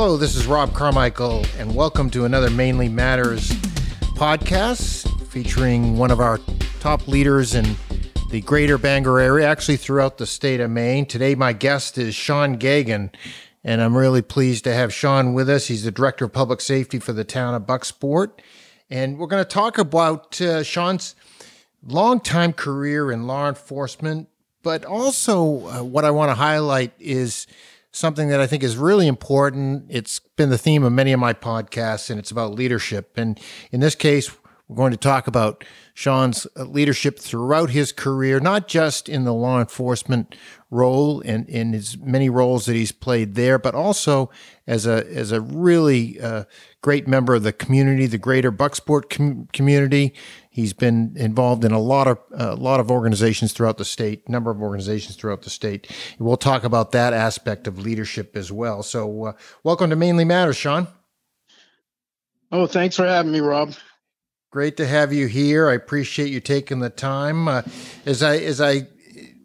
Hello, this is Rob Carmichael, and welcome to another Mainly Matters podcast featuring one of our top leaders in the greater Bangor area, actually throughout the state of Maine. Today, my guest is Sean Geagan, and I'm really pleased to have Sean with us. He's the Director of Public Safety for the town of Bucksport. And we're going to talk about uh, Sean's long-time career in law enforcement, but also uh, what I want to highlight is something that I think is really important. It's been the theme of many of my podcasts, and it's about leadership. And in this case, we're going to talk about Sean's leadership throughout his career, not just in the law enforcement role and in his many roles that he's played there, but also as a as a really uh, great member of the community, the greater Bucksport com- community. He's been involved in a lot of a lot of organizations throughout the state, number of organizations throughout the state. We'll talk about that aspect of leadership as well. So, uh, welcome to Mainly Matters, Sean. Oh, thanks for having me, Rob. Great to have you here. I appreciate you taking the time. Uh, as I as I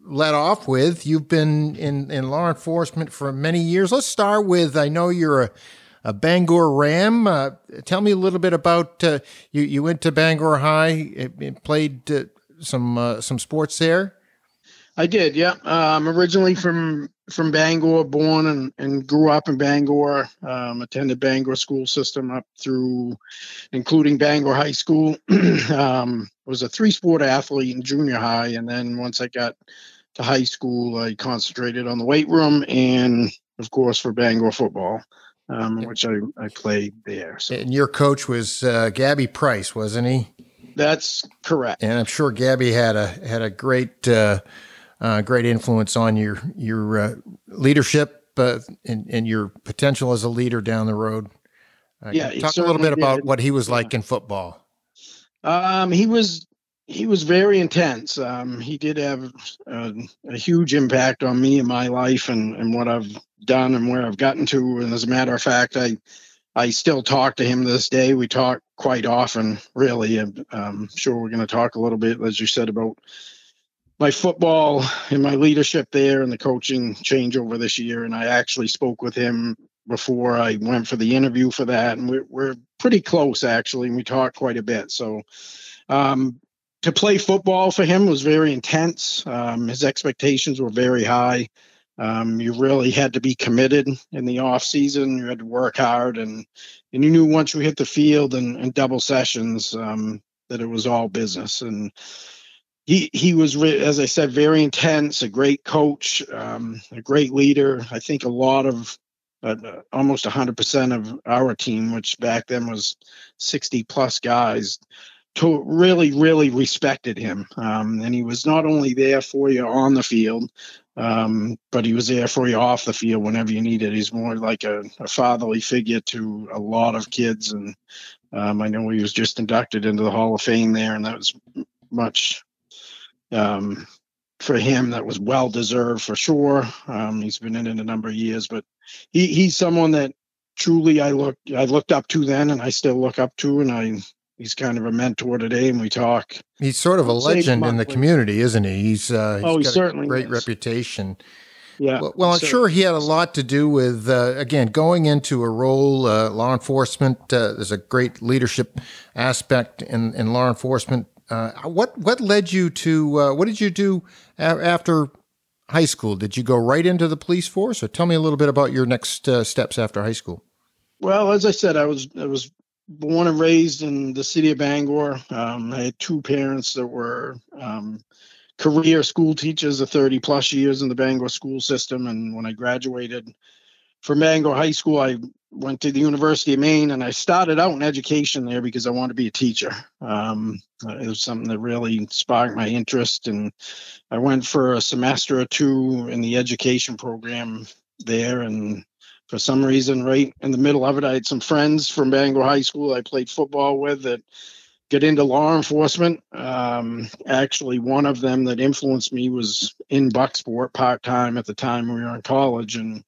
let off with, you've been in in law enforcement for many years. Let's start with I know you're a Bangor Ram. Uh, tell me a little bit about uh, you. You went to Bangor High, played uh, some uh, some sports there. I did, yeah. Uh, I'm originally from from Bangor, born and, and grew up in Bangor. Um, attended Bangor school system up through, including Bangor High School. um, was a three sport athlete in junior high, and then once I got to high school, I concentrated on the weight room and, of course, for Bangor football. Um, which I, I played there. So. And your coach was uh, Gabby Price, wasn't he? That's correct. And I'm sure Gabby had a had a great uh, uh, great influence on your your uh, leadership uh, and, and your potential as a leader down the road. Uh, yeah, talk a little bit did. about what he was like yeah. in football. Um, he was he was very intense. Um, he did have a, a, huge impact on me and my life and, and what I've done and where I've gotten to. And as a matter of fact, I I still talk to him this day. We talk quite often, really. I'm um, sure we're going to talk a little bit, as you said, about my football and my leadership there and the coaching changeover this year. And I actually spoke with him before I went for the interview for that. And we're, we're pretty close, actually. And we talked quite a bit. So, um, to play football for him was very intense. Um, his expectations were very high. Um, you really had to be committed in the off season. You had to work hard, and and you knew once you hit the field and, and double sessions um, that it was all business. And he he was as I said very intense, a great coach, um, a great leader. I think a lot of uh, almost 100% of our team, which back then was 60 plus guys, to really really respected him. Um, and he was not only there for you on the field, um, but he was there for you off the field whenever you needed. He's more like a, a fatherly figure to a lot of kids, and um, I know he was just inducted into the Hall of Fame there, and that was much um, for him that was well deserved for sure. Um, he's been in it a number of years, but he, he's someone that truly I look I looked up to then, and I still look up to, and I he's kind of a mentor today, and we talk. He's sort of a legend in the community, isn't he? He's uh, he's oh, he certainly great is. reputation. Yeah. Well, well I'm sure he had a lot to do with uh, again going into a role uh, law enforcement. Uh, there's a great leadership aspect in in law enforcement uh, what what led you to uh, what did you do a- after high school? Did you go right into the police force, or tell me a little bit about your next uh, steps after high school? Well, as I said, I was I was born and raised in the city of Bangor. Um, I had two parents that were um, career school teachers of 30 plus years in the Bangor school system, and when I graduated from Bangor High School, I went to the University of Maine and I started out in education there because I wanted to be a teacher. Um, it was something that really sparked my interest. And I went for a semester or two in the education program there. And for some reason, right in the middle of it, I had some friends from Bangor High School I played football with that get into law enforcement. Um, actually, one of them that influenced me was in Bucksport part time at the time we were in college. And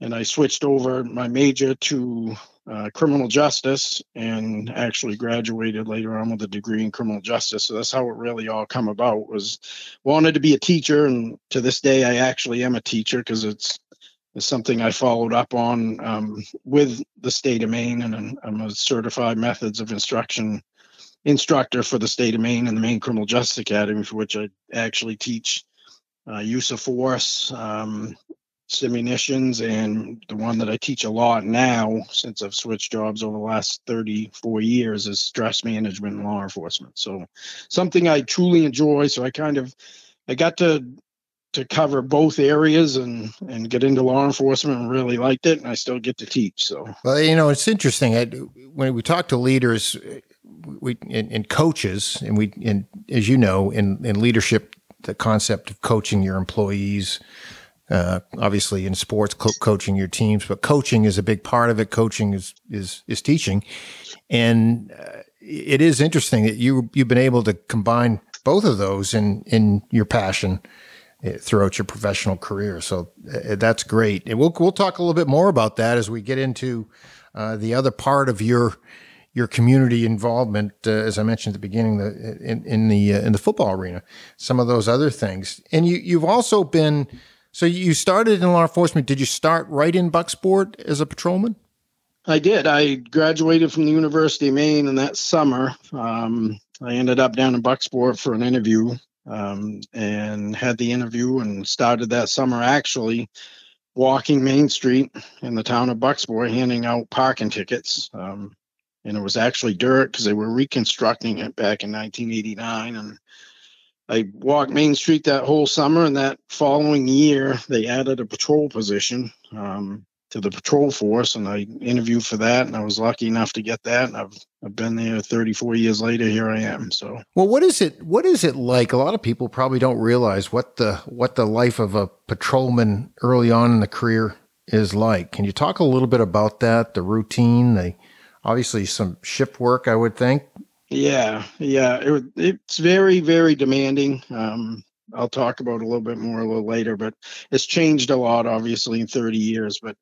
and I switched over my major to uh, criminal justice and actually graduated later on with a degree in criminal justice. So that's how it really all come about. Was wanted to be a teacher, and to this day I actually am a teacher because it's is something I followed up on um, with the state of Maine, and I'm a certified methods of instruction instructor for the state of Maine and the Maine Criminal Justice Academy, for which I actually teach uh, use of force, um, simunitions, and the one that I teach a lot now, since I've switched jobs over the last 34 years, is stress management and law enforcement. So something I truly enjoy. So I kind of I got to to cover both areas and and get into law enforcement and really liked it and I still get to teach so. Well you know it's interesting I, when we talk to leaders we and, coaches and we and as you know in in leadership the concept of coaching your employees uh, obviously in sports co- coaching your teams but coaching is a big part of it coaching is is is teaching. And uh, it is interesting that you you've been able to combine both of those in in your passion throughout your professional career. So uh, that's great. And we'll we'll talk a little bit more about that as we get into uh, the other part of your your community involvement, uh, as I mentioned at the beginning, the, in, in the uh, in the football arena, some of those other things. And you you've also been so you started in law enforcement. Did you start right in Bucksport as a patrolman? I did. I graduated from the University of Maine, and that summer, um, I ended up down in Bucksport for an interview um, and had the interview and started that summer actually walking Main Street in the town of Bucksport handing out parking tickets. Um, and it was actually dirt because they were reconstructing it back in 1989. And I walked Main Street that whole summer, and that following year they added a patrol position. Um, to the patrol force and I interviewed for that and I was lucky enough to get that and I've I've been there 34 years later here I am so. Well what is it what is it like? A lot of people probably don't realize what the what the life of a patrolman early on in the career is like. Can you talk a little bit about that the routine the obviously some shift work I would think? Yeah yeah it, it's very very demanding. Um I'll talk about a little bit more a little later, but it's changed a lot, obviously, in 30 years. But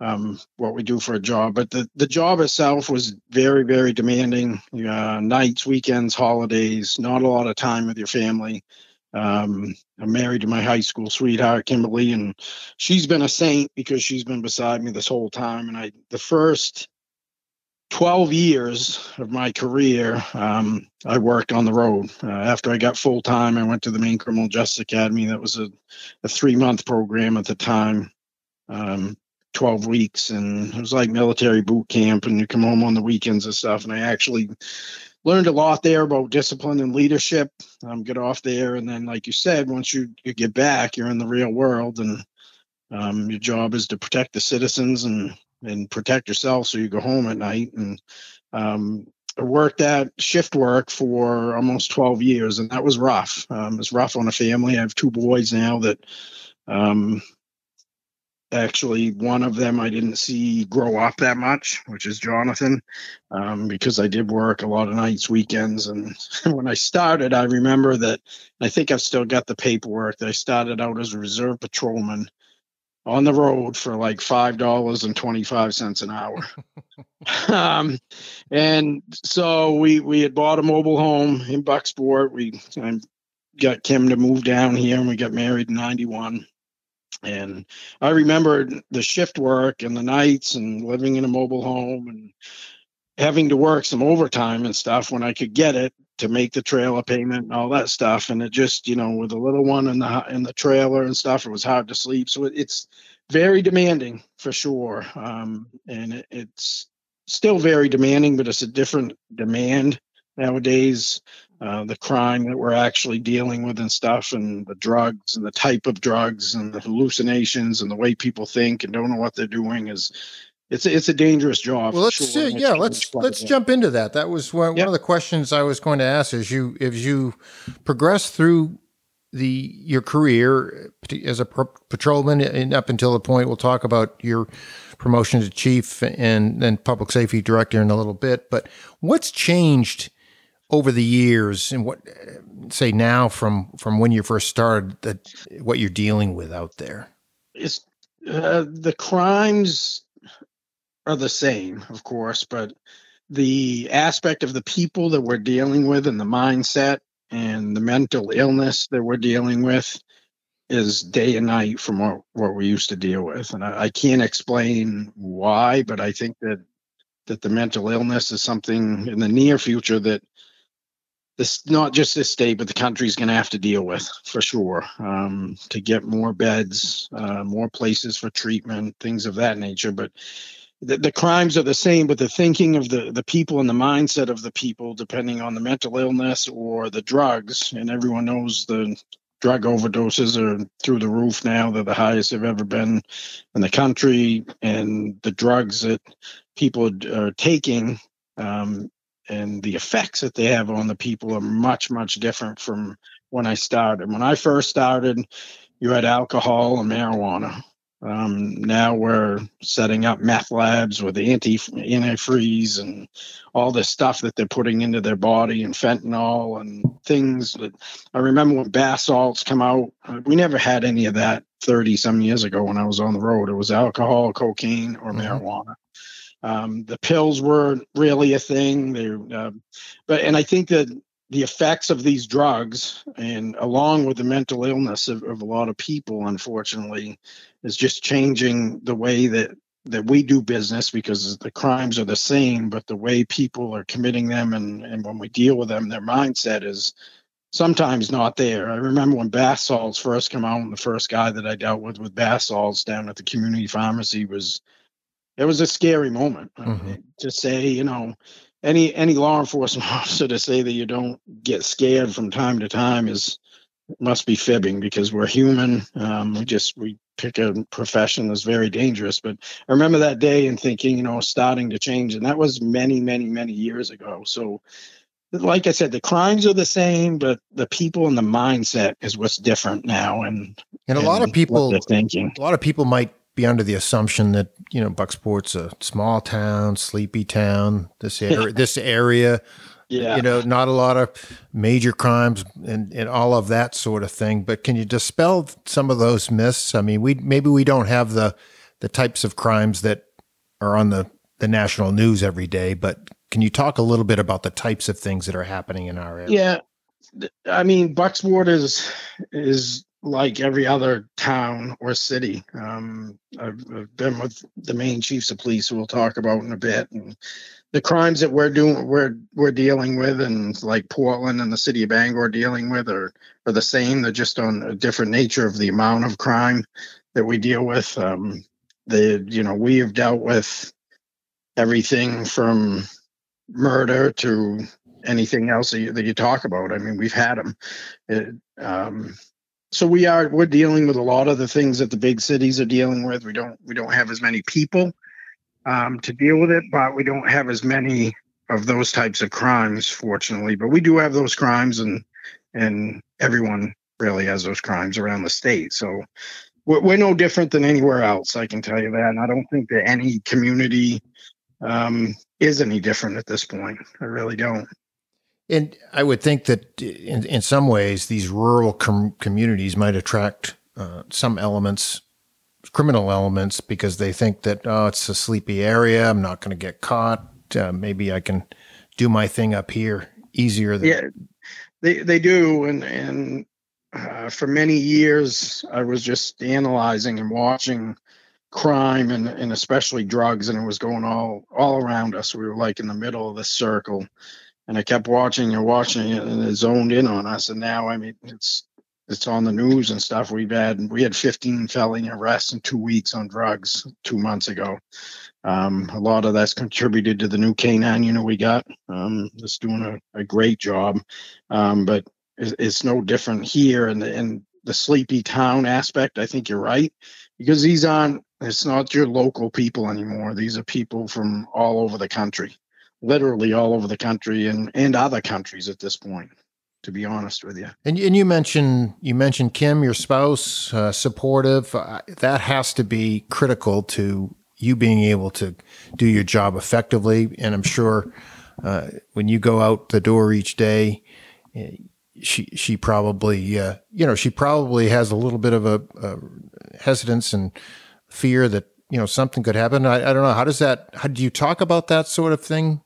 um, what we do for a job, but the the job itself was very, very demanding. Uh, nights, weekends, holidays, not a lot of time with your family. Um, I'm married to my high school sweetheart, Kimberly, and she's been a saint because she's been beside me this whole time. And I, the first 12 years of my career, um, I worked on the road. Uh, after I got full time, I went to the Maine Criminal Justice Academy. That was a, a three month program at the time, um, 12 weeks. And it was like military boot camp, and you come home on the weekends and stuff. And I actually learned a lot there about discipline and leadership. Um, get off there. And then, like you said, once you, you get back, you're in the real world. And um, your job is to protect the citizens and and protect yourself so you go home at night. And um, worked at shift work for almost 12 years and that was rough. Um, it's rough on a family. I have two boys now that um, actually one of them i didn't see grow up that much which is jonathan um, because i did work a lot of nights weekends and when i started i remember that i think i've still got the paperwork that i started out as a reserve patrolman on the road for like five dollars and twenty five cents an hour. um, and so we we had bought a mobile home in Bucksport. We I got Kim to move down here, and we got married in '91. And I remember the shift work and the nights and living in a mobile home and having to work some overtime and stuff when I could get it to make the trailer payment and all that stuff. And it just, you know, with a little one in the in the trailer and stuff, it was hard to sleep. So it, it's very demanding for sure. Um, and it, it's still very demanding, but it's a different demand nowadays. Uh, the crime that we're actually dealing with and stuff, and the drugs and the type of drugs and the hallucinations and the way people think and don't know what they're doing is it's a, it's a dangerous job. Well, let's sure. yeah, let's let's jump into that. That was one, yep. one of the questions I was going to ask as you as you progress through the your career as a patrolman and up until the point we'll talk about your promotion to chief and then public safety director in a little bit. But what's changed over the years and what say now from from when you first started that what you're dealing with out there? It's uh, the crimes are the same, of course, but the aspect of the people that we're dealing with and the mindset and the mental illness that we're dealing with is day and night from what, what we used to deal with. And I, I can't explain why, but I think that that the mental illness is something in the near future that this not just this state but the country's going to have to deal with for sure um, to get more beds uh, more places for treatment things of that nature but the, the crimes are the same but the thinking of the, the people and the mindset of the people depending on the mental illness or the drugs and everyone knows the drug overdoses are through the roof now they're the highest they've ever been in the country and the drugs that people are taking um, and the effects that they have on the people are much much different from when i started. When i first started you had alcohol and marijuana um, now we're setting up meth labs with anti antifreeze and all this stuff that they're putting into their body and fentanyl and things that I remember when bath salts come out. Uh, we never had any of that 30 some years ago when I was on the road. It was alcohol, cocaine, or mm-hmm. marijuana. Um, the pills weren't really a thing. They, uh, but and I think that the effects of these drugs, and along with the mental illness of, of a lot of people, unfortunately, is just changing the way that that we do business because the crimes are the same, but the way people are committing them and, and when we deal with them, their mindset is sometimes not there. I remember when bath salts first come out, and the first guy that I dealt with with bath salts down at the community pharmacy was it was a scary moment mm-hmm. to say, you know, any any law enforcement officer to say that you don't get scared from time to time is must be fibbing because we're human. Um, we just we pick a profession that's very dangerous. But I remember that day and thinking, you know, starting to change, and that was many, many, many years ago. So, like I said, the crimes are the same, but the people and the mindset is what's different now. And and a and lot of people thinking, a lot of people might be under the assumption that you know Bucksport's a small town, sleepy town. This area, this area, yeah. you know, not a lot of major crimes and and all of that sort of thing. But can you dispel some of those myths? I mean, we maybe we don't have the the types of crimes that are on the the national news every day, but can you talk a little bit about the types of things that are happening in our area? Yeah, I mean, Bucksport is is like every other town or city. Um, I've, I've, been with the Maine chiefs of police, who we'll talk about in a bit, and the crimes that we're doing, we're we're dealing with, and like Portland and the city of Bangor dealing with, are are the same. They're just on a different nature of the amount of crime that we deal with. Um, the you know we have dealt with everything from murder to anything else that you, that you talk about. I mean, we've had them. It, um, so we are we're dealing with a lot of the things that the big cities are dealing with. We don't we don't have as many people um, to deal with it, but we don't have as many of those types of crimes, fortunately. But we do have those crimes, and and everyone really has those crimes around the state. So we're, we're no different than anywhere else. I can tell you that, and I don't think that any community um, is any different at this point. I really don't. And I would think that in, in some ways, these rural com- communities might attract uh, some elements, criminal elements, because they think that, oh, it's a sleepy area. I'm not going to get caught. Uh, maybe I can do my thing up here easier. Than- yeah, they, they do. And, and uh, for many years, I was just analyzing and watching crime and, and especially drugs, and it was going all, all around us. We were like in the middle of the circle and I kept watching and watching it, and it zoned in on us. And now, I mean, it's it's on the news and stuff. We've had we had 15 felony arrests in two weeks on drugs two months ago. Um, a lot of that's contributed to the new canine unit we got. Um, it's doing a, a great job, um, but it's, it's, no different here. And the, and the sleepy town aspect, I think you're right, because these aren't. It's not your local people anymore. These are people from all over the country literally all over the country and and other countries at this point to be honest with you. And, and you mentioned you mentioned kim your spouse uh, supportive. Uh, that has to be critical to you being able to do your job effectively. And i'm sure uh, when you go out the door each day eh, she she probably uh, you know she probably has a little bit of a, a hesitance and fear that you know something could happen. I, I, don't know. How does that how do you talk about that sort of thing?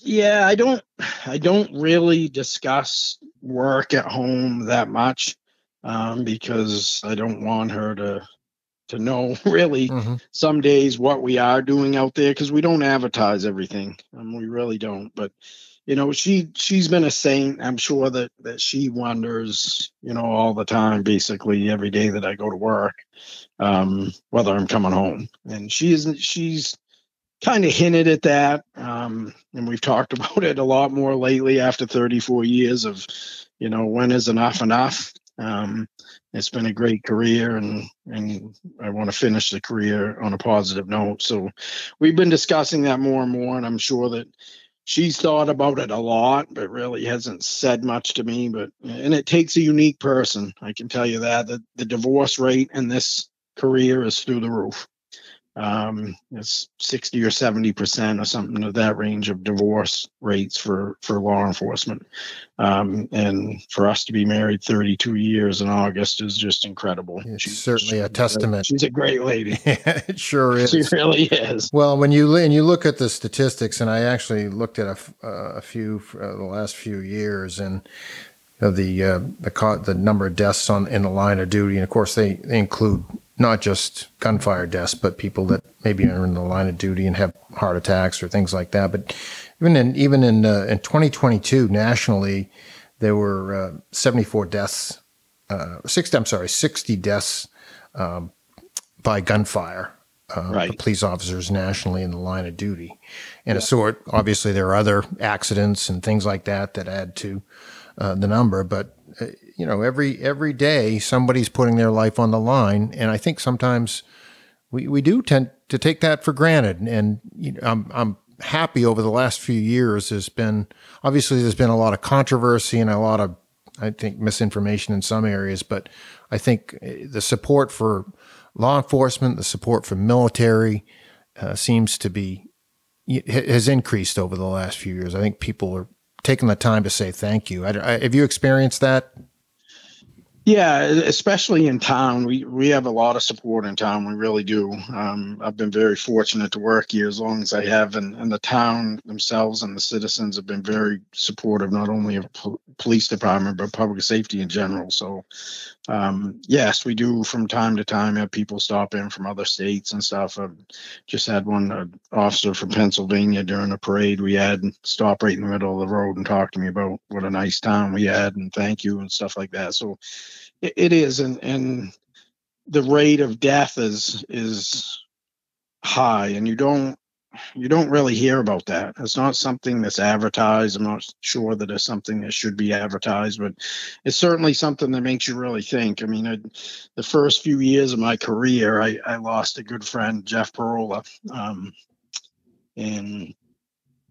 Yeah, I don't I don't really discuss work at home that much. um, because I don't want her to to know really hmm some days what we are doing out there because we don't advertise everything. Um, we really don't. But you know, she she's been a saint. I'm sure that that she wonders, you know, all the time, basically every day that I go to work, um, whether I'm coming home. And she isn't. she's kind of hinted at that. Um, and we've talked about it a lot more lately after 34 years of, you know, when is enough enough? Um, it's been a great career and and I want to finish the career on a positive note. So we've been discussing that more and more, and I'm sure that she's thought about it a lot, but really hasn't said much to me. But and it takes a unique person, I can tell you that. The the divorce rate in this career is through the roof um, it's 60 or 70 percent or something of that range of divorce rates for for law enforcement um, and for us to be married 32 years in august is just incredible It's certainly a testament. she's a great lady it sure is. she really is Well, when you and you look at the statistics, and I actually looked at a, uh, a few uh, the last few years, and of the uh, the co- the number of deaths on in the line of duty, and of course they, they include not just gunfire deaths, but people that maybe are in the line of duty and have heart attacks or things like that. But even in even in uh, in 2022 nationally, there were uh, 74 deaths, uh, 60 I'm sorry, 60 deaths um, by gunfire. Uh, Right. police officers nationally in the line of duty, and a sort. Obviously, there are other accidents and things like that that add to uh, the number. But uh, you know, every every day somebody's putting their life on the line, and I think sometimes we, we do tend to take that for granted. And you know, I'm I'm happy over the last few years. There's been obviously there's been a lot of controversy and a lot of I think misinformation in some areas, but I think uh, the support for law enforcement, the support for military, uh, seems to be has increased over the last few years. I think people are taking the time to say thank you. I, I, have you experienced that? Yeah, especially in town, we we have a lot of support in town. We really do. Um, I've been very fortunate to work here as long as I have, and, and the town themselves and the citizens have been very supportive, not only of pol- police department but public safety in general. So, um, yes, we do from time to time have people stop in from other states and stuff. I've just had one uh, officer from Pennsylvania during a parade we had stop right in the middle of the road and talk to me about what a nice town we had and thank you and stuff like that. So it, it is, and and the rate of death is is high, and you don't you don't really hear about that. It's not something that's advertised. I'm not sure that it's something that should be advertised, but it's certainly something that makes you really think. I mean, I, the first few years of my career, I, I lost a good friend, Jeff Parola, um, and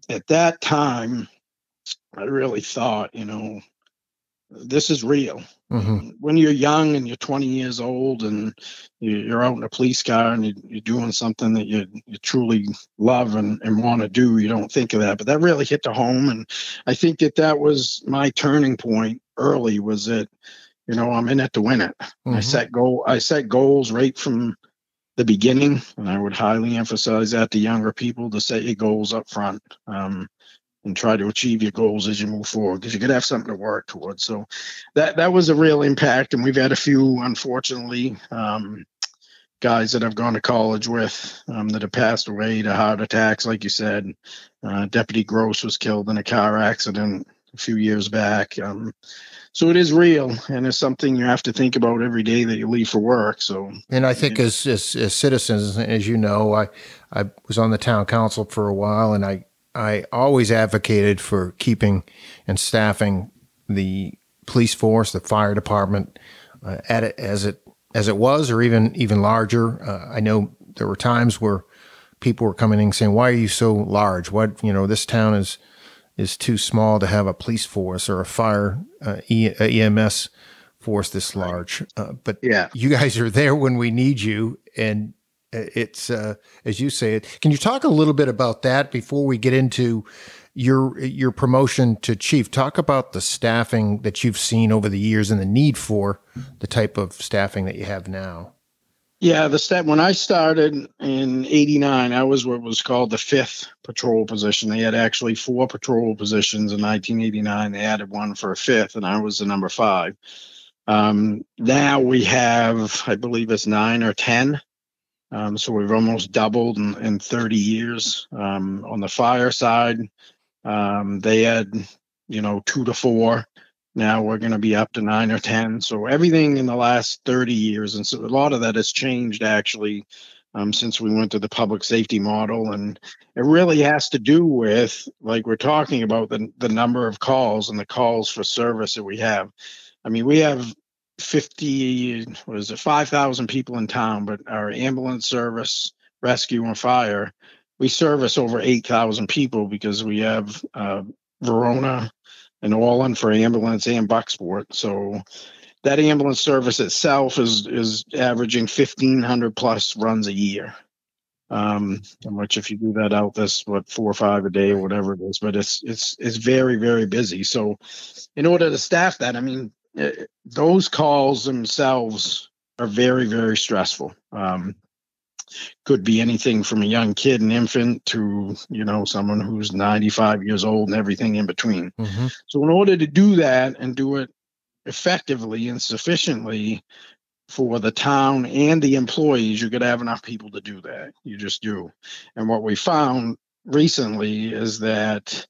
at that time, I really thought, you know, this is real. Mm-hmm. When you're young and you're 20 years old and you- you're out in a police car and you- you're doing something that you, you truly love and, and want to do, you don't think of that. But that really hit the home. And I think that that was my turning point early was that, you know, I'm in it to win it. I Mhm. set goal. I set goals right from the beginning, and I would highly emphasize that to younger people to set your goals up front. Um, and try to achieve your goals as you move forward because you could have something to work towards. So that that was a real impact, and we've had a few, unfortunately, um, guys that I've gone to college with um, that have passed away to heart attacks, like you said. Uh, Deputy Gross was killed in a car accident a few years back. Um, so it is real, and it's something you have to think about every day that you leave for work. So And I think as, as as citizens, as you know, I I was on the town council for a while, and I I always advocated for keeping and staffing the police force, the fire department, uh, at it as it as it was, or even even larger. Uh, I know there were times where people were coming in saying, "Why are you so large? What you know, this town is is too small to have a police force or a fire uh, e- uh, EMS force this large." Uh, but yeah, you guys are there when we need you and it's uh, as you say it can you talk a little bit about that before we get into your your promotion to chief talk about the staffing that you've seen over the years and the need for the type of staffing that you have now Yeah, the step when I started in '89, I was what was called the fifth patrol position. They had actually four patrol positions in 1989. They added one for a fifth, and I was the number five. Um, now we have, I believe it's nine or 10. Um, so we've almost doubled in, in 30 years. Um, on the fire side, um, they had, you know, two to four. Now we're going to be up to nine or 10. So everything in the last 30 years, and so a lot of that has changed actually um, since we went to the public safety model. And it really has to do with, like we're talking about, the, the number of calls and the calls for service that we have. I mean, we have 50, what is it, 5,000 people in town, but our ambulance service, rescue, and fire, we service over 8,000 people because we have uh, Verona and Orland for ambulance and Bucksport. So that ambulance service itself is is averaging 1,500 plus runs a year. Um, which if you do that out, that's what four or five a day or whatever it is. But it's it's it's very very busy. So, in order to staff that, I mean, those calls themselves are very very stressful. Um, could be anything from a young kid an infant to you know someone who's 95 years old and everything in between. Mm-hmm. so in order to do that and do it effectively and sufficiently for the town and the employees you got to have enough people to do that. You just do. And what we found recently is that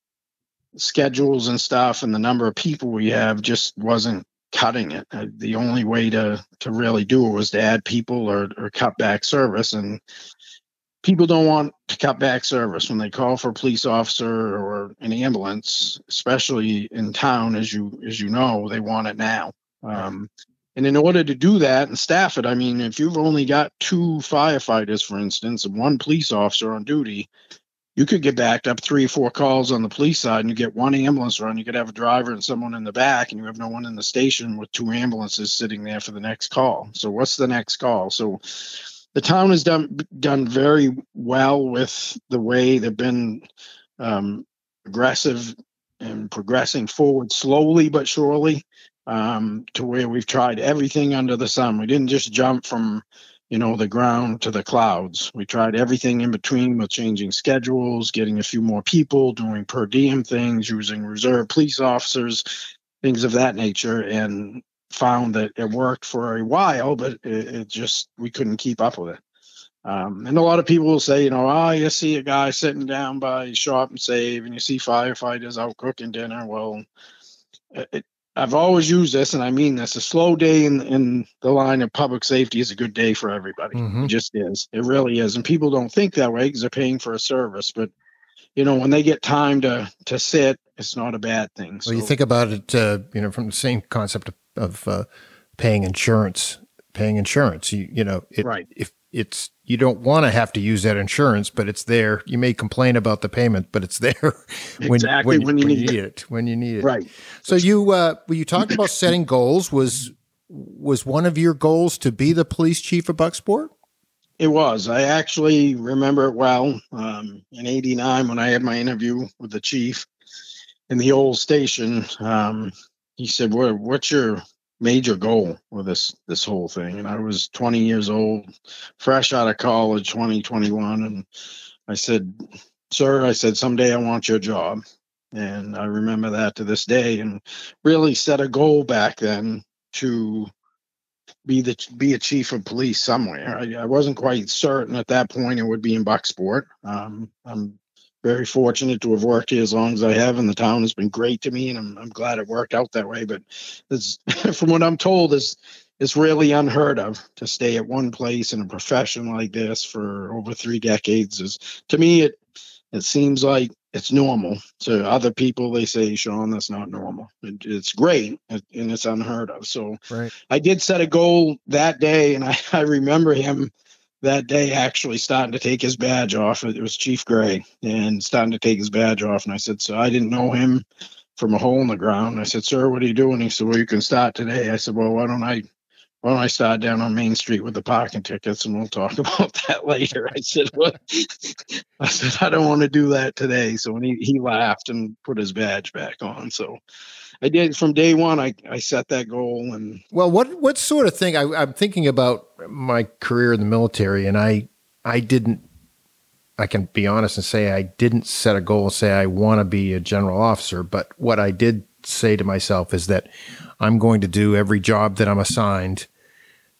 schedules and stuff and the number of people we have just wasn't cutting it. Uh, the only way to to really do it was to add people or or cut back service, and people don't want to cut back service when they call for a police officer or an ambulance, especially in town, as you as you know, they want it now. Um, and in order to do that and staff it, I mean, if you've only got two firefighters, for instance, and one police officer on duty, you could get backed up three or four calls on the police side and you get one ambulance run. You could have a driver and someone in the back, and you have no one in the station with two ambulances sitting there for the next call. So, what's the next call? So, the town has done done very well with the way they've been um, aggressive and progressing forward slowly but surely um, to where we've tried everything under the sun. We didn't just jump from you know, the ground to the clouds. We tried everything in between with changing schedules, getting a few more people, doing per diem things, using reserve police officers, things of that nature, and found that it worked for a while, but it, it just, we couldn't keep up with it. Um, and a lot of people will say, you know, oh, you see a guy sitting down by shop and save, and you see firefighters out cooking dinner. Well, it, I've always used this, and I mean this: a slow day in in the line of public safety is a good day for everybody. Mm-hmm. It just is. It really is, and people don't think that way because they're paying for a service. But you know, when they get time to to sit, it's not a bad thing. Well, so, you think about it, uh, you know, from the same concept of, of uh, paying insurance. Paying insurance, you you know, it, right? If it's you don't want to have to use that insurance, but it's there. You may complain about the payment, but it's there when, exactly when, when, you, when need, you need it. When you need it, right? So you uh, when you talked about setting goals, was was one of your goals to be the police chief of Bucksport? It was. I actually remember it well. Um, in '89, when I had my interview with the chief in the old station, um, he said, "What? What's your major goal with this this whole thing. And I was 20 years old, fresh out of college, 2021, and I said, "Sir, I said someday I want your job." And I remember that to this day, and really set a goal back then to be the be a chief of police somewhere. I, I wasn't quite certain at that point it would be in Bucksport. Um, I'm very fortunate to have worked here as long as I have, and the town has been great to me, and I'm, I'm glad it worked out that way. But it's, from what I'm told, is it's really unheard of to stay at one place in a profession like this for over three decades. Is to me, it it seems like it's normal. To other people, they say, "Sean, that's not normal." It, it's great, and it's unheard of. So, right. I did set a goal that day, and I, I remember him that day actually starting to take his badge off. It was Chief Gray and starting to take his badge off. And I said, So I didn't know him from a hole in the ground. I said, Sir, what are you doing? He said, Well, you can start today. I said, Well, why don't I why don't I start down on Main Street with the parking tickets and we'll talk about that later. I said, Well I said, I don't want to do that today. So when he, he laughed and put his badge back on. So I did from day one. I, I set that goal and well, what what sort of thing? I, I'm thinking about my career in the military, and I I didn't. I can be honest and say I didn't set a goal and say I want to be a general officer, but what I did say to myself is that I'm going to do every job that I'm assigned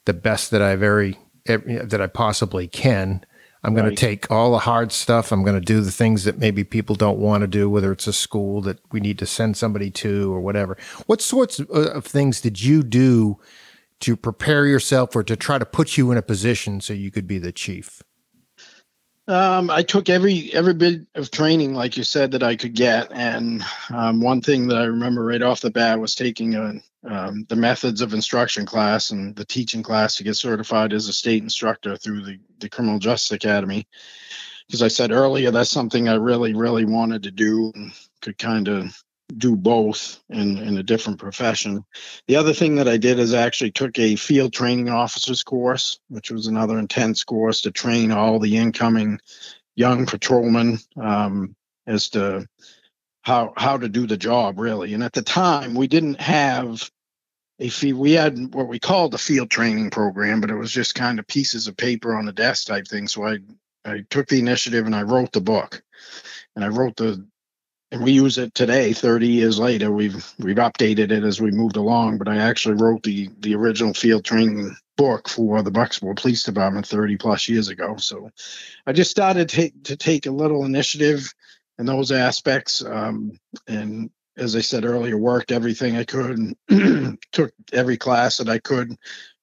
the best that I very that I possibly can. I'm going right. to take all the hard stuff. I'm going to do the things that maybe people don't want to do, whether it's a school that we need to send somebody to or whatever. What sorts of things did you do to prepare yourself or to try to put you in a position so you could be the chief? Um, I took every every bit of training, like you said, that I could get, and um, one thing that I remember right off the bat was taking a, um, the methods of instruction class and the teaching class to get certified as a state instructor through the, the Criminal Justice Academy. Because I said earlier, that's something I really, really wanted to do and could kind of do both in, in a different profession. The other thing that I did is I actually took a field training officers course, which was another intense course to train all the incoming young patrolmen um, as to how how to do the job really. And at the time, we didn't have a fee. We had what we called the field training program, but it was just kind of pieces of paper on a desk type thing. So I I took the initiative and I wrote the book, and I wrote the and we use it today 30 years later we've we've updated it as we moved along but i actually wrote the the original field training book for the bucksport police department 30 plus years ago so i just started to, to take a little initiative in those aspects um, and as i said earlier worked everything i could took every class that i could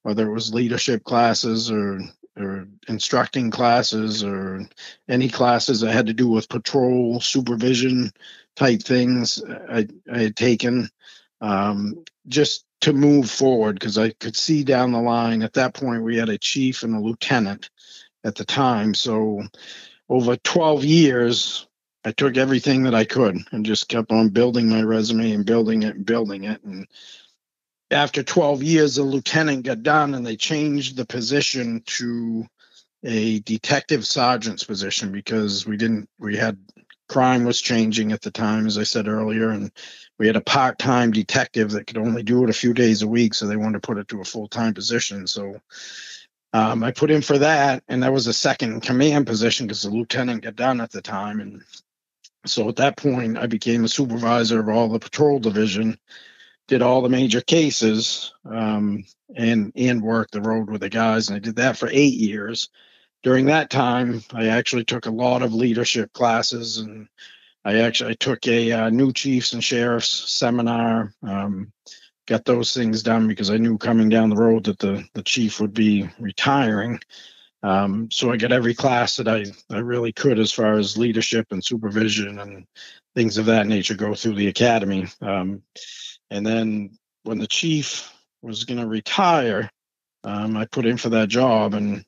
whether it was leadership classes or or instructing classes or any classes that had to do with patrol supervision type things I, I had taken um, just to move forward because I could see down the line at that point we had a chief and a lieutenant at the time. So over 12 years, I took everything that I could and just kept on building my resume and building it and building it. And after 12 years, the lieutenant got done and they changed the position to a detective sergeant's position because we didn't, we had crime was changing at the time, as I said earlier, and we had a part time detective that could only do it a few days a week. So they wanted to put it to a full time position. So um, I put in for that, and that was a second command position because the lieutenant got done at the time. And so at that point, I became a supervisor of all the patrol division did all the major cases um, and and worked the road with the guys. And i did that for eight years. During that time i actually took a lot of leadership classes and i actually I took a uh, new chiefs and sheriffs seminar um, got those things done because i knew coming down the road that the, the chief would be retiring um, so i got every class that I, I really could as far as leadership and supervision and things of that nature go through the academy um, and then when the chief was going to retire, um, I put in for that job and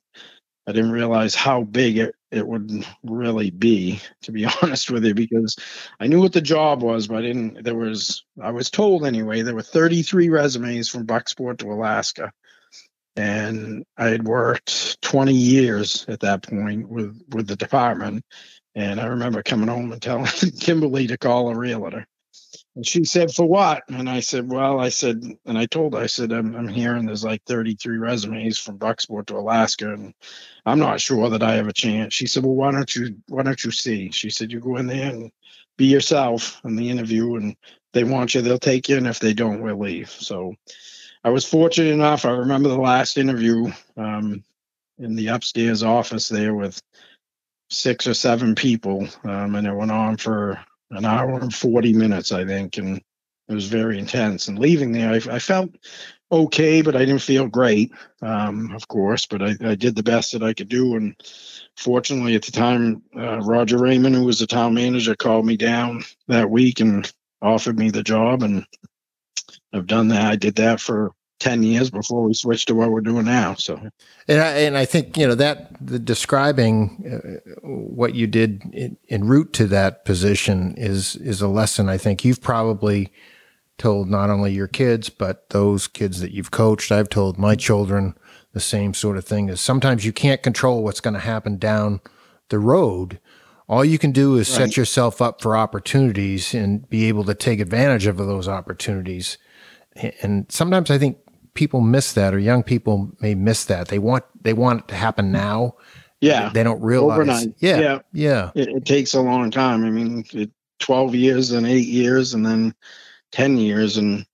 I didn't realize how big it, it would really be, to be honest with you, because I knew what the job was, but I didn't. There was, I was told anyway, there were 33 resumes from Bucksport to Alaska. And I had worked 20 years at that point with, with the department. And I remember coming home and telling Kimberly to call a realtor. And she said, For what? And I said, Well, I said, and I told her, I said, I'm, I'm here and there's like 33 resumes from Bucksport to Alaska, and I'm not sure that I have a chance. She said, Well, why don't you, why don't you see? She said, You go in there and be yourself in the interview, and they want you, they'll take you, and if they don't, we'll leave. So I was fortunate enough. I remember the last interview um, in the upstairs office there with six or seven people, um, and it went on for an hour and 40 minutes, I think. And it was very intense. And leaving there, I, I felt okay, but I didn't feel great, um, of course. But I, I, did the best that I could do. And fortunately, at the time, uh, Roger Raymond, who was the town manager, called me down that week and offered me the job. And I've done that. I did that for 10 years before we switched to what we're doing now so. And I, and I think you know that the describing uh, what you did in, en route to that position is is a lesson I think. You've probably told not only your kids but those kids that you've coached. I've told my children the same sort of thing is sometimes you can't control what's going to happen down the road. All you can do is right. set yourself up for opportunities and be able to take advantage of those opportunities. And sometimes I think people miss that, or young people may miss that. They want they want it to happen now. Yeah, they don't realize. Overnight. Yeah, yeah, yeah. It, it, takes a long time. I mean, it, twelve years and eight years, and then 10 years. And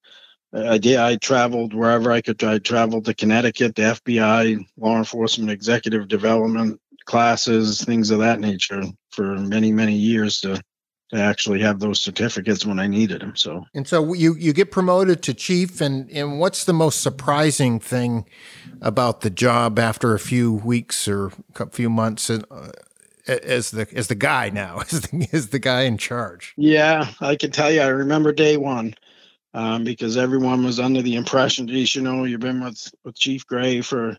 uh, I did, I traveled wherever I could. I traveled to Connecticut, the FBI, law enforcement, executive development classes, things of that nature for many, many years to, to actually have those certificates when I needed them. So, and so you, you get promoted to chief and, and what's the most surprising thing about the job after a few weeks or a few months? And, uh, as the as the guy now as the, as the guy in charge. Yeah, I can tell you. I remember day one um, because everyone was under the impression, geez, you know, you've been with with Chief Gray for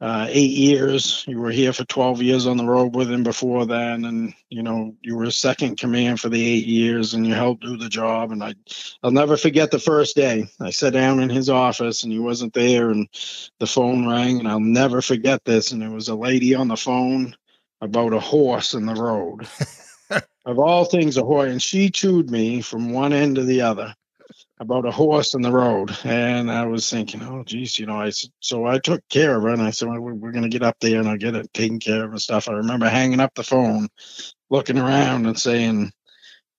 uh, eight years. You were here for twelve years on the road with him before then, and you know you were second command for the eight years, and you helped do the job. And I, I'll never forget the first day. I sat down in his office, and he wasn't there, and the phone rang, and I'll never forget this. And there was a lady on the phone about a horse in the road. of all things, a horse. And she chewed me from one end to the other about a horse in the road. And I was thinking, oh, geez, you know, I so I took care of her and I said, well, we're going to get up there and I'll get it taken care of and stuff. I remember hanging up the phone, looking around and saying,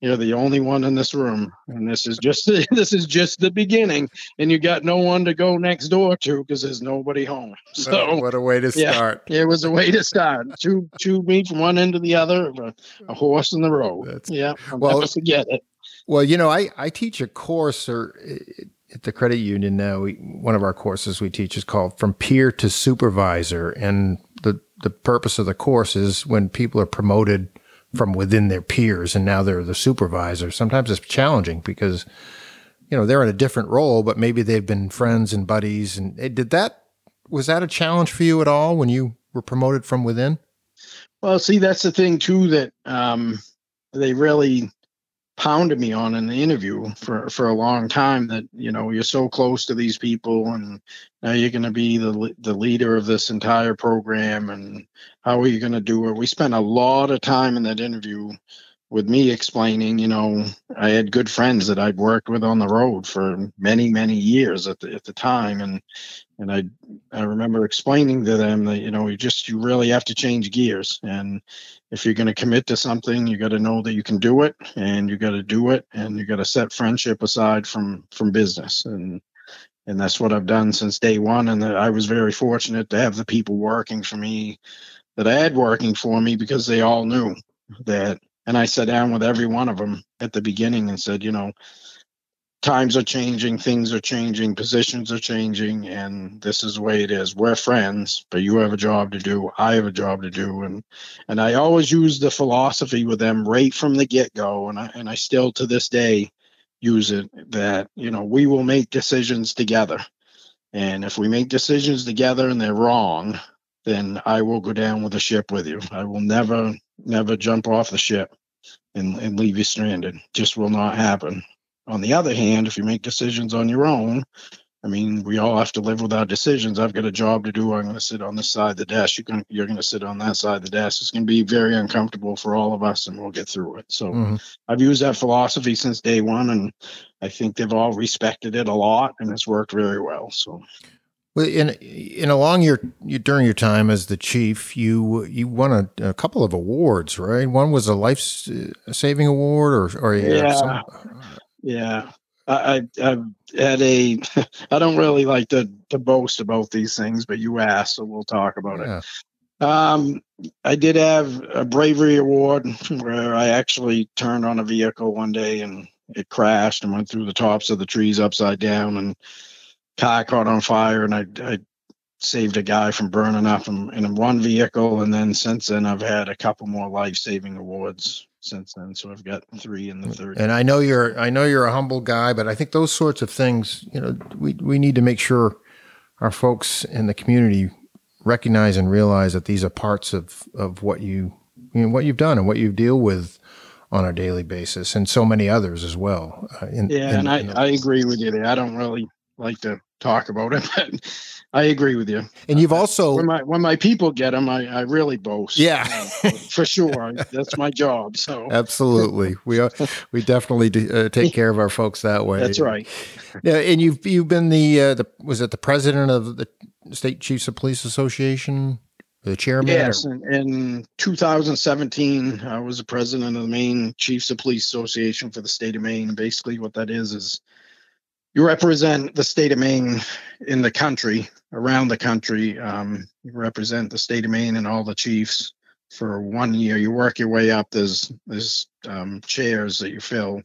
you're the only one in this room, and this is just this is just the beginning. And you got no one to go next door to because there's nobody home. So what a way to start! Yeah, it was a way to start. chew me from one end to the other of a, a horse in the road. That's, yeah, I'll well, forget it. Well, you know, I I teach a course or at the credit union now. We, one of our courses we teach is called From Peer to Supervisor, and the the purpose of the course is when people are promoted from within their peers and now they're the supervisor. Sometimes it's challenging because, you know, they're in a different role, but maybe they've been friends and buddies. And eh, did that, was that a challenge for you at all when you were promoted from within? Well, see, that's the thing too that um, they really pounded me on in the interview for for a long time that you know you're so close to these people and now you're going to be the the leader of this entire program and how are you going to do it? We spent a lot of time in that interview with me explaining you know i had good friends that i'd worked with on the road for many many years at the at the time. And and i i remember explaining to them that you know you just you really have to change gears. And if you're going to commit to something you got to know that you can do it and you got to do it and you got to set friendship aside from from business. And and that's what I've done since day one. And I was very fortunate to have the people working for me that I had working for me because they all knew that and I sat down with every one of them at the beginning and said you know times are changing, things are changing, positions are changing, and this is the way it is. We're friends, but you have a job to do. I have a job to do, and and I always use the philosophy with them right from the get go, and I and I still to this day use it that you know we will make decisions together, and if we make decisions together and they're wrong, then I will go down with the ship with you. I will never never jump off the ship and, and leave you stranded. Just will not happen. On the other hand, if you make decisions on your own, I mean, we all have to live with our decisions. I've got a job to do. I'm going to sit on this side of the desk. You're going to, you're going to sit on that side of the desk. It's going to be very uncomfortable for all of us, and we'll get through it. So mm-hmm. I've used that philosophy since day one, and I think they've all respected it a lot, and it's worked very well. So. Well, in in along your, your during your time as the chief, you you won a, a couple of awards, right? One was a life saving award, or or yeah, some, yeah. I, I've had a. I don't really like to to boast about these things, but you asked, so we'll talk about yeah. it. Um, I did have a bravery award where I actually turned on a vehicle one day and it crashed and went through the tops of the trees upside down and car caught on fire and I, I saved a guy from burning up in, in one vehicle and then since then I've had a couple more life saving awards since then. So I've got three in the third. And I know you're I know you're a humble guy, but I think those sorts of things, you know, we we need to make sure our folks in the community recognize and realize that these are parts of of what you you know what you've done and what you deal with on a daily basis, and so many others as well. Uh, in, yeah, in, and I, I agree with you. There. I don't really like to talk about it, but I agree with you. And you've also when my when my people get them, I, I really boast. Yeah, uh, for sure. That's my job. So absolutely, we are we definitely do, uh, take care of our folks that way. That's right. Yeah, and you've you've been the uh, the was it the president of the State Chiefs of Police Association? the chairman? Yes, in, in 2017, I was the president of the Maine Chiefs of Police Association for the state of Maine. Basically, what that is is you represent the state of Maine in the country, around the country. Um, you represent the state of Maine and all the chiefs for one year. You work your way up. There's there's um, chairs that you fill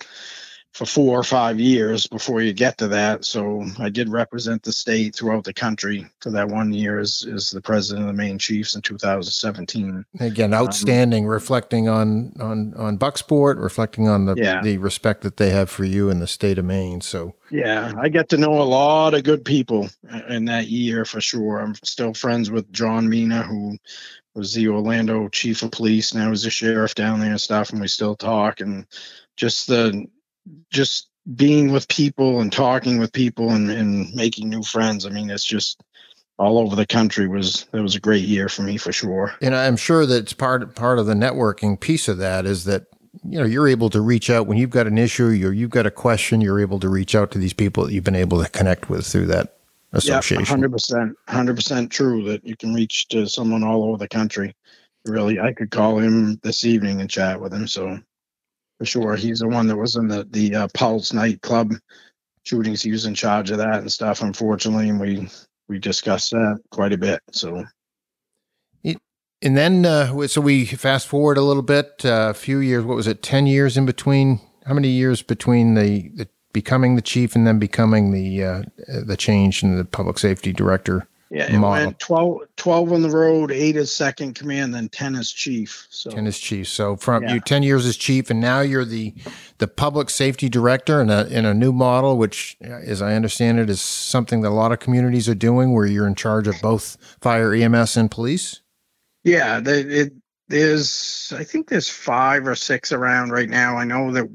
for four or five years before you get to that. So I did represent the state throughout the country for that one year as, as the president of the Maine Chiefs in 2017. Again, um, outstanding, um, reflecting on on on Bucksport, reflecting on the yeah. the respect that they have for you in the state of Maine. So yeah, I get to know a lot of good people in that year for sure. I'm still friends with John Mina, who was the Orlando chief of police, now he's a sheriff down there and stuff, and we still talk and just the just being with people and talking with people and, and making new friends. I mean, it's just all over the country was it was a great year for me for sure. And I'm sure that it's part part of the networking piece of that is that you know you're able to reach out when you've got an issue or you've got a question. You're able to reach out to these people that you've been able to connect with through that association. Hundred percent, hundred percent true that you can reach to someone all over the country. Really, I could call him this evening and chat with him. So for sure. He's the one that was in the the uh, Pulse nightclub shootings. He was in charge of that and stuff. Unfortunately, and we we discussed that quite a bit. So. And then, uh, so we fast forward a little bit, uh, a few years. What was it? Ten years in between. How many years between the, the becoming the chief and then becoming the uh, the change in the public safety director? Yeah, it model. went 12, 12 on the road, eight as second command, then ten as chief. So ten as chief. So from yeah. you ten years as chief, and now you're the the public safety director in a in a new model, which, as I understand it, is something that a lot of communities are doing, where you're in charge of both fire, EMS, and police. Yeah, the, it, there's I think there's five or six around right now. I know that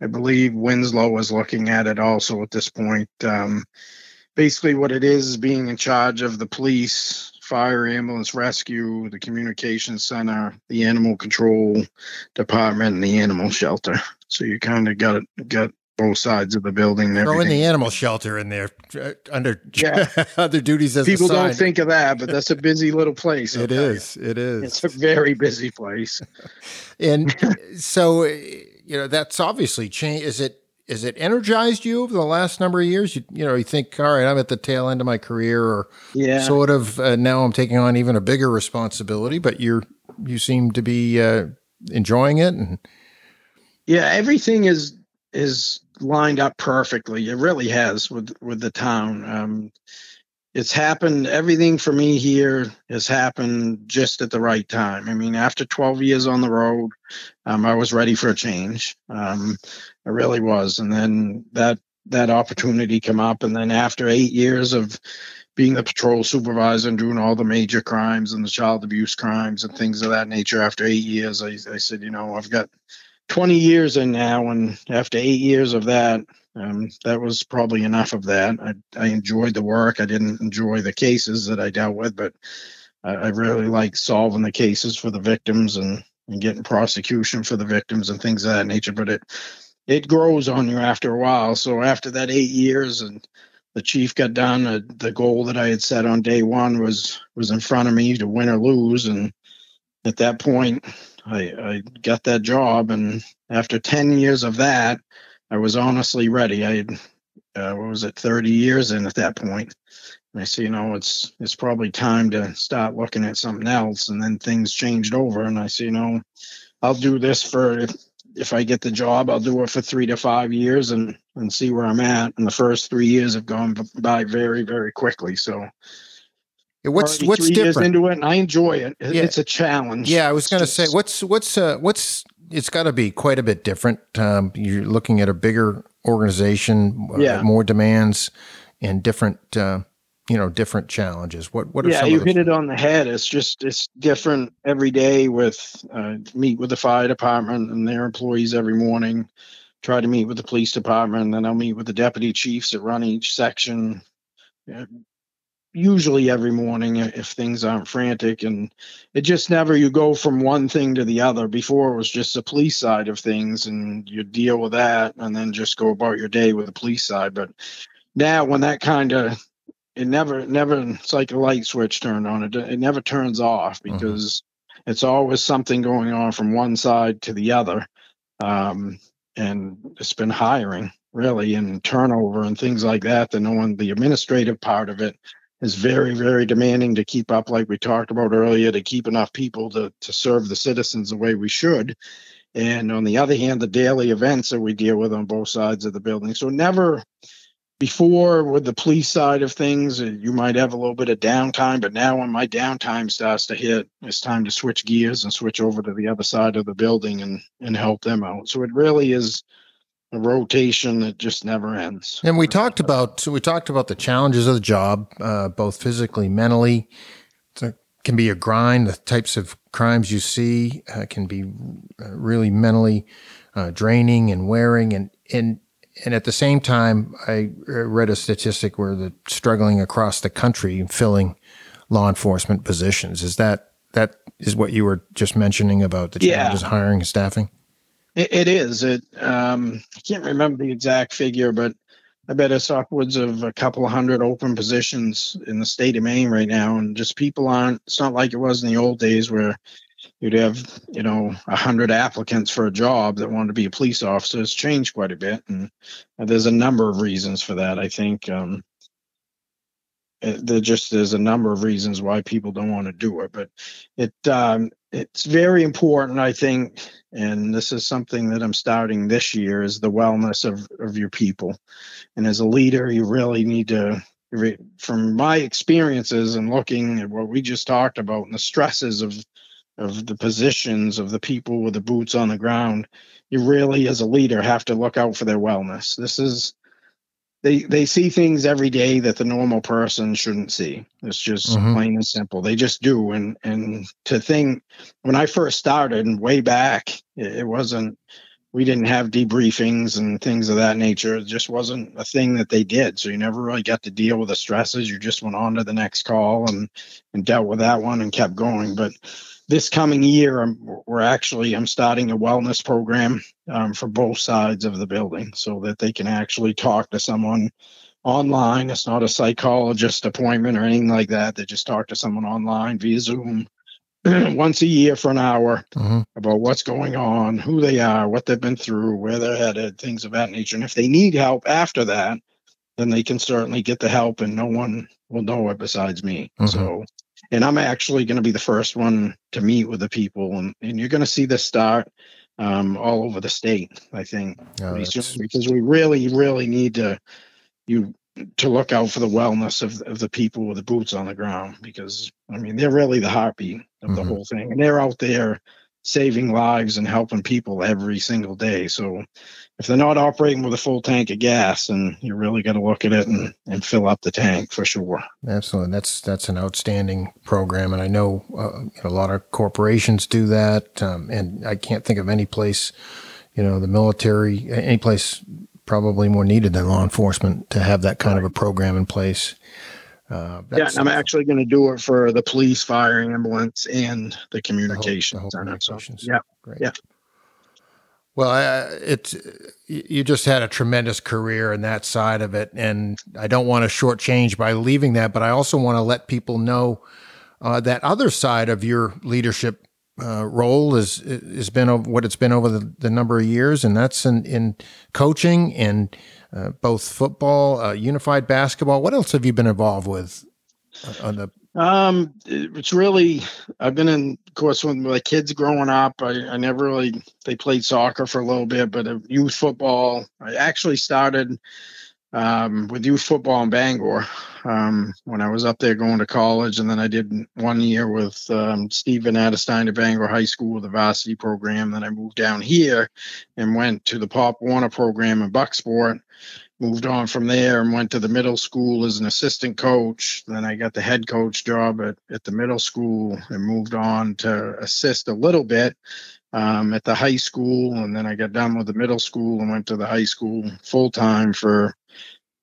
I believe Winslow is looking at it also at this point. Um, basically what it is is being in charge of the police fire ambulance rescue the communication center the animal control department and the animal shelter. So you kind of got got both sides of the building throw in the animal shelter in there uh, under yeah. other duties as people don't think of that but that's a busy little place It is. it is. It's a very busy place. And so you know that's obviously changed. Is it has it energized you over the last number of years? You, you know, you think, all right, I'm at the tail end of my career, or yeah. sort of uh, now I'm taking on even a bigger responsibility. But you're you seem to be uh, enjoying it, and yeah, everything is is lined up perfectly. It really has with with the town. Um, it's happened everything for me here has happened just at the right time i mean after 12 years on the road um, i was ready for a change um, i really was and then that that opportunity came up and then after eight years of being the patrol supervisor and doing all the major crimes and the child abuse crimes and things of that nature after eight years i, I said you know i've got 20 years in now and after eight years of that um, that was probably enough of that. I, I enjoyed the work. I didn't enjoy the cases that I dealt with, but I, I really like solving the cases for the victims and, and getting prosecution for the victims and things of that nature. But it it grows on you after a while. So after that eight years and the chief got done, uh, the goal that I had set on day one was was in front of me to win or lose, and at that point, I, I got that job. And after ten years of that, I was honestly ready. I had, uh, what was it, 30 years in at that point. And I said, you know, it's it's probably time to start looking at something else. And then things changed over, and I said, you know, I'll do this for if, I get the job, I'll do it for three to five years and and see where I'm at. And the first three years have gone by very very quickly. So. What's what's different into it, and I enjoy it. Yeah. It's a challenge. Yeah, I was going to say, what's what's uh, what's it's got to be quite a bit different. Um, you're looking at a bigger organization, uh, yeah. more demands, and different, uh, you know, different challenges. What what are yeah? you hit it on the head. It's just it's different every day. With uh, meet with the fire department and their employees every morning. Try to meet with the police department, and then I'll meet with the deputy chiefs that run each section usually every morning if things aren't frantic and it just never you go from one thing to the other before it was just the police side of things and you deal with that and then just go about your day with the police side but now when that kind of it never never it's like a light switch turned on it it never turns off mm-hmm. because mm-hmm. it's always something going on from one side to the other um, and it's been hiring really and turnover and things like that the knowing the administrative part of it is very very demanding to keep up like we talked about earlier to keep enough people to to serve the citizens the way we should and on the other hand the daily events that we deal with on both sides of the building so never before with the police side of things, you might have a little bit of downtime, but now when my downtime starts to hit, it's time to switch gears and switch over to the other side of the building and and help them out. So it really is a rotation that just never ends. And we talked about so we talked about the challenges of the job, uh, both physically, mentally. It can be a grind. The types of crimes you see uh, can be uh, really mentally uh, draining and wearing, and and and at the same time, I read a statistic where they're struggling across the country filling law enforcement positions. Is that that is what you were just mentioning about the challenges yeah. hiring and staffing? it, it is. It um, I can't remember the exact figure, but I bet it's upwards of a couple of hundred open positions in the state of Maine right now, and just people aren't. It's not like it was in the old days where you'd have you know a hundred applicants for a job that wanted to be a police officer. It's changed quite a bit and there's a number of reasons for that i think um, it, there just is a number of reasons why people don't want to do it but it um, it's very important i think and this is something that i'm starting this year is the wellness of, of your people. And as a leader you really need to from my experiences and looking at what we just talked about and the stresses of of the positions of the people with the boots on the ground, you really, as a leader, have to look out for their wellness. This is they they see things every day that the normal person shouldn't see. It's just mm-hmm. plain and simple. They just do. And and to think when I first started and way back, it, it wasn't we didn't have debriefings and things of that nature. It just wasn't a thing that they did. So you never really got to deal with the stresses. You just went on to the next call and and dealt with that one and kept going. But this coming year, I'm, we're actually I'm starting a wellness program um, for both sides of the building, so that they can actually talk to someone online. It's not a psychologist appointment or anything like that. They just talk to someone online via Zoom once a year for an hour mm-hmm. about what's going on, who they are, what they've been through, where they're headed, things of that nature. And if they need help after that, then they can certainly get the help, and no one will know it besides me. Mm-hmm. So and I'm actually going to be the first one to meet with the people, and, and you're going to see this start um, all over the state. I think because we really, really need to you to look out for the wellness of, of the people with the boots on the ground because I mean they're really the heartbeat of mm-hmm. the whole thing, and they're out there saving lives and helping people every single day. So if they're not operating with a full tank of gas, and you really got to look at it and, and fill up the tank for sure. Absolutely, that's that's an outstanding program, and I know uh, a lot of corporations do that. Um, and I can't think of any place, you know, the military, any place probably more needed than law enforcement to have that kind right. of a program in place. Uh, yeah, I'm actually going to do it for the police, fire, ambulance, and the communications. The whole, the whole communications. So, yeah, great. Yeah. Well, uh, it's you just had a tremendous career in that side of it, and I don't want to shortchange by leaving that, but I also want to let people know uh, that other side of your leadership uh, role is has been what it's been over the, the number of years, and that's in, in coaching in uh, both football, uh, unified basketball. What else have you been involved with uh, on the? Um, it's really I've been in, of course, with my kids growing up. I, I never really they played soccer for a little bit, but youth football. I actually started um, with youth football in Bangor um, when I was up there going to college, and then I did one year with um, Steve Vanidestine at Bangor High School, the varsity program. Then I moved down here and went to the Pop Warner program in Bucksport. Moved on from there and went to the middle school as an assistant coach. Then I got the head coach job at, at the middle school and moved on to assist a little bit um, at the high school. And then I got done with the middle school and went to the high school full time for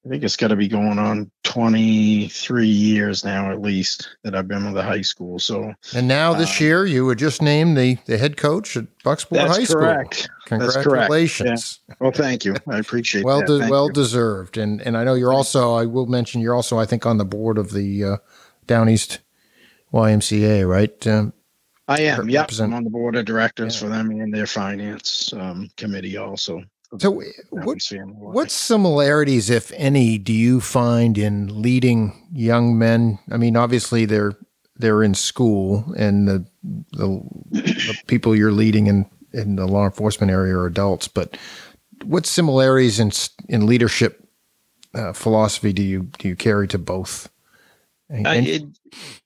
I think it's got to be going on 23 years now, at least, that I've been with the high school. So, and now this um, year, you were just named the, the head coach at Bucksport High correct. School. Congratulations! Correct. Yeah. Well, thank you. I appreciate well, that. De- well you. deserved. And and I know you're also. I will mention you're also. I think on the board of the uh, Down East YMCA, right? Um, I am. Yep, I'm on the board of directors yeah. for them and their finance um, committee also. So, what, what similarities, if any, do you find in leading young men? I mean, obviously they're they're in school, and the the, the people you're leading in in the law enforcement area are adults. But what similarities in in leadership uh, philosophy do you do you carry to both? And, uh, it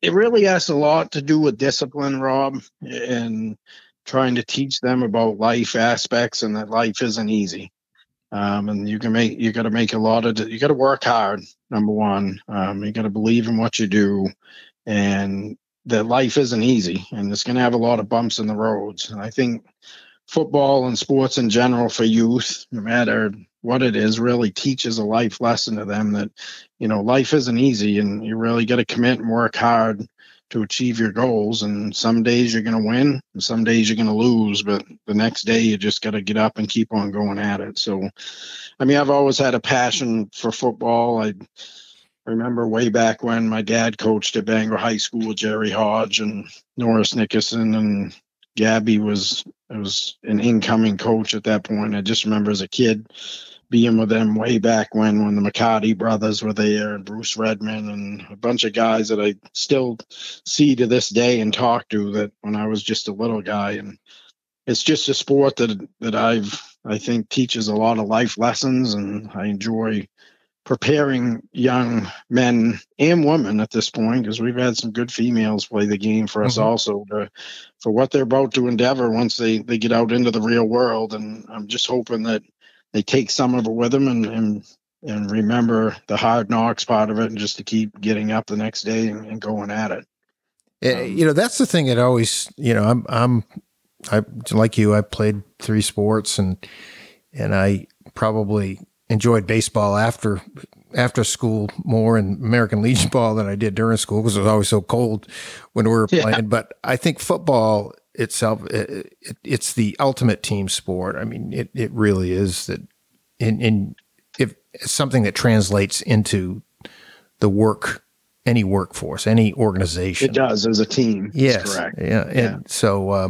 it really has a lot to do with discipline, Rob, and trying to teach them about life aspects and that life isn't easy. Um, and you can make you got to make a lot of you got to work hard. Number one, um, you got to believe in what you do, and that life isn't easy, and it's going to have a lot of bumps in the roads. And I think football and sports in general for youth, no matter what it is, really teaches a life lesson to them that you know life isn't easy, and you really got to commit and work hard to achieve your goals. And some days you're going to win, and some days you're going to lose. But the next day you just got to get up and keep on going at it. So, I mean, I've always had a passion for football. I remember way back when my dad coached at Bangor High School Jerry Hodge and Norris Nickerson and Gabby was was an incoming coach at that point. I just remember as a kid being with them way back when when the McCarty brothers were there and Bruce Redman and a bunch of guys that I still see to this day and talk to that when I was just a little guy and it's just a sport that that I've I think teaches a lot of life lessons and I enjoy preparing young men and women at this point because we've had some good females play the game for us mm-hmm. also to, for what they're about to endeavor once they they get out into the real world and I'm just hoping that they take some of it with them and, and and remember the hard knocks part of it and just to keep getting up the next day and, and going at it. Um, you know, that's the thing that always, you know, I'm, I'm, I, like you, I played three sports and, and I probably enjoyed baseball after, after school more and American Legion ball than I did during school because it was always so cold when we were playing. Yeah. But I think football itself, it, it, it's the ultimate team sport. I mean, it, it really is that in, in if something that translates into the work, any workforce, any organization. It does as a team. Yes. Correct. Yeah. And yeah. so, uh,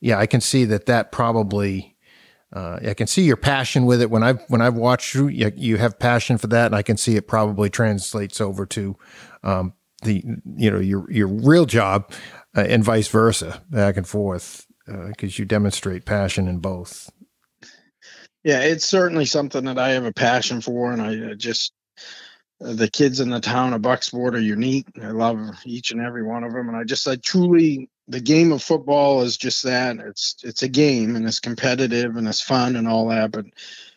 yeah, I can see that that probably, uh, I can see your passion with it when I've when I've watched you. You have passion for that, and I can see it probably translates over to um, the you know your your real job uh, and vice versa, back and forth, because uh, you demonstrate passion in both. Yeah, it's certainly something that I have a passion for, and I just uh, the kids in the town of Bucksport are unique. I love each and every one of them, and I just I truly the game of football is just that. It's it's a game and it's competitive and it's fun and all that, but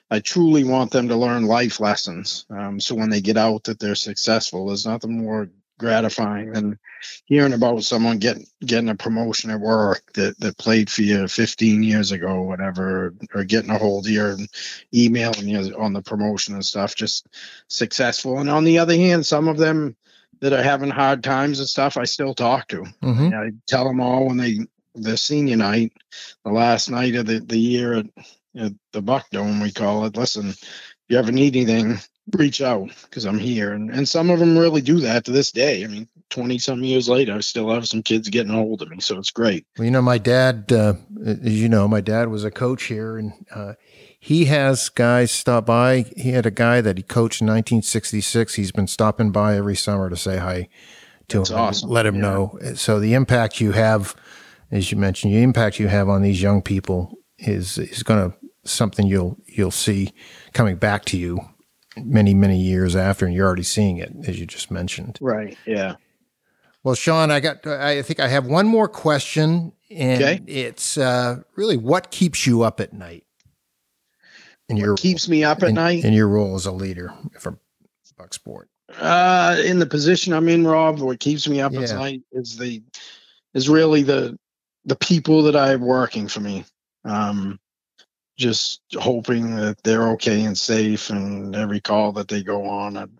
I truly want them to learn life lessons. Um, so when they get out, that they're successful. There's nothing more gratifying than hearing about someone getting getting a promotion at work that, that played for you 15 years ago or whatever or getting a hold of you and emailing you on the promotion and stuff just successful and on the other hand some of them that are having hard times and stuff i still talk to mm-hmm. i tell them all when they the senior night the last night of the, the year at, at the buck dome we call it listen if you ever need anything reach out because I'm here. And, and some of them really do that to this day. I mean, 20 some years later, I still have some kids getting a hold of me. So it's great. Well, you know, my dad, uh, as you know, my dad was a coach here and, uh, he has guys stop by. He had a guy that he coached in 1966. He's been stopping by every summer to say hi to That's him, awesome. let him yeah. know. So the impact you have, as you mentioned, the impact you have on these young people is is going to something you'll you'll see coming back to you many, many years after, and you're already seeing it, as you just mentioned. Right. Yeah. Well, Sean, I got. I think I have one more question, and okay. it's uh, really what keeps you up at night. In your keeps me up at in, night in your role as a leader for Bucksport. Uh, in the position I'm in, Rob, what keeps me up yeah. at night is the is really the the people that I have working for me. Um, just hoping that they're okay and safe and every call that they go on. I'm,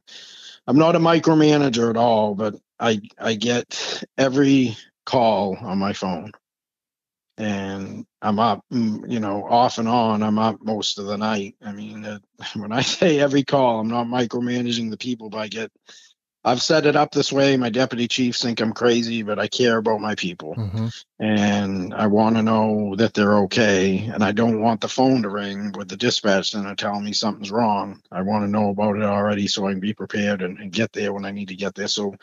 I'm not a micromanager at all, but I I get every call on my phone. And I'm up, mm, you know, off and on. I'm up most of the night. I mean, uh, when I say every call, I'm not micromanaging the people, but I get I've set it up this way. My deputy chiefs think I'm crazy, but I care about my people. Mm-hmm. And I want to know that they're okay. And I don't want the phone to ring with the dispatch center telling me something's wrong. I want to know about it already so I can be prepared and, and get there when I need to get there. So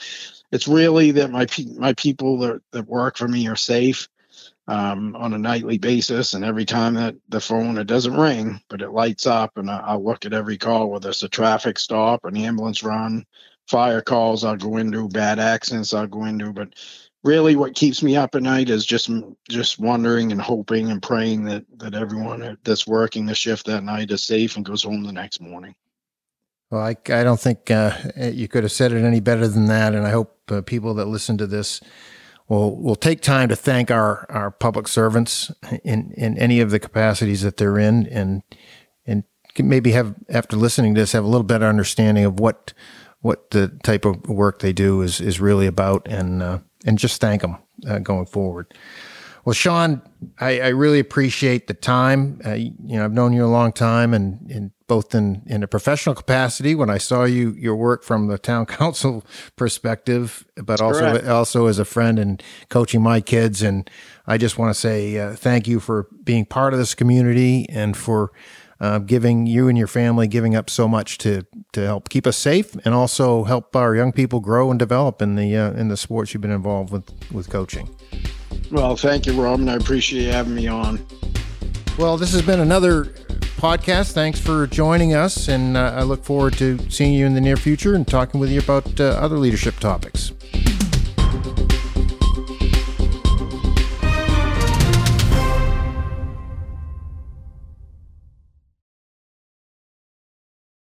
it's really that my my people that, that work for me are safe um, on a nightly basis. And every time that the phone, it doesn't ring, but it lights up. And I, I'll look at every call, whether it's a traffic stop, an ambulance run, fire calls I'll go into, bad accidents I'll go into, but really what keeps me up at night is just just wondering and hoping and praying that that everyone that's working the shift that night is safe and goes home the next morning. Well, I, I don't think uh, you could have said it any better than that, and I hope uh, people that listen to this will will take time to thank our our public servants in in any of the capacities that they're in, and and maybe have after listening to this have a little better understanding of what what the type of work they do is is really about, and uh, and just thank them uh, going forward. Well, Sean, I, I really appreciate the time. Uh, you know, I've known you a long time, and, and both in, in a professional capacity when I saw you your work from the town council perspective, but also correct. also as a friend and coaching my kids. And I just want to say uh, thank you for being part of this community and for uh, giving you and your family giving up so much to to help keep us safe and also help our young people grow and develop in the uh, in the sports you've been involved with with coaching. Well, thank you, Rob, and I appreciate having me on. Well, this has been another podcast. Thanks for joining us, and uh, I look forward to seeing you in the near future and talking with you about uh, other leadership topics.